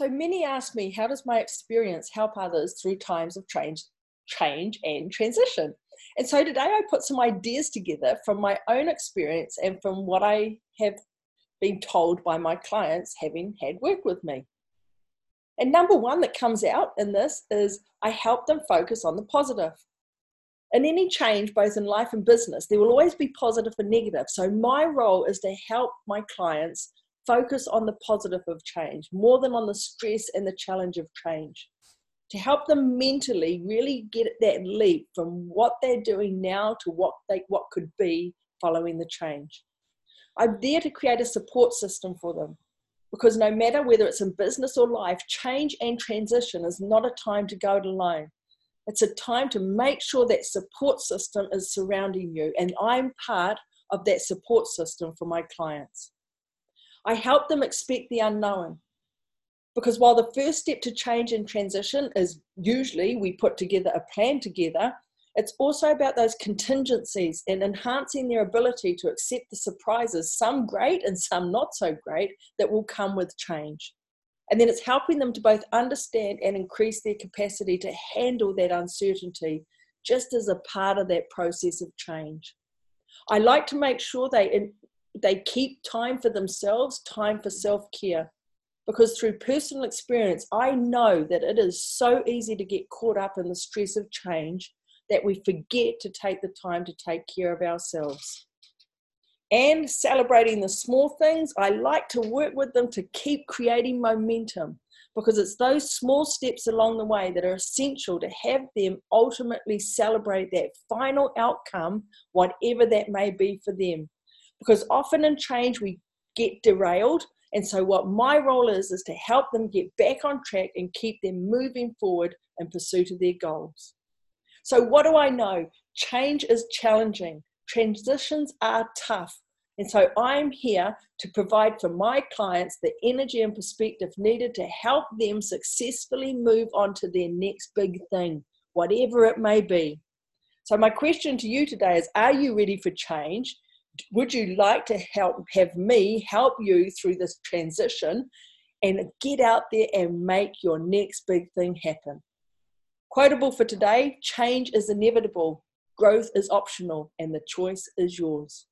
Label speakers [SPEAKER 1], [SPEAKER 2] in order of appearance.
[SPEAKER 1] So many ask me, how does my experience help others through times of change, change and transition? And so today I put some ideas together from my own experience and from what I have been told by my clients having had work with me. And number one that comes out in this is I help them focus on the positive. In any change, both in life and business, there will always be positive and negative. So my role is to help my clients focus on the positive of change more than on the stress and the challenge of change. To help them mentally really get that leap from what they're doing now to what they what could be following the change. I'm there to create a support system for them because no matter whether it's in business or life, change and transition is not a time to go it alone. It's a time to make sure that support system is surrounding you, and I'm part of that support system for my clients. I help them expect the unknown. Because while the first step to change and transition is usually we put together a plan together, it's also about those contingencies and enhancing their ability to accept the surprises, some great and some not so great, that will come with change. And then it's helping them to both understand and increase their capacity to handle that uncertainty just as a part of that process of change. I like to make sure they they keep time for themselves, time for self care. Because through personal experience, I know that it is so easy to get caught up in the stress of change that we forget to take the time to take care of ourselves. And celebrating the small things, I like to work with them to keep creating momentum because it's those small steps along the way that are essential to have them ultimately celebrate that final outcome, whatever that may be for them because often in change we get derailed. And so, what my role is, is to help them get back on track and keep them moving forward in pursuit of their goals. So, what do I know? Change is challenging, transitions are tough. And so, I'm here to provide for my clients the energy and perspective needed to help them successfully move on to their next big thing, whatever it may be. So, my question to you today is Are you ready for change? Would you like to help have me help you through this transition and get out there and make your next big thing happen? Quotable for today change is inevitable, growth is optional, and the choice is yours.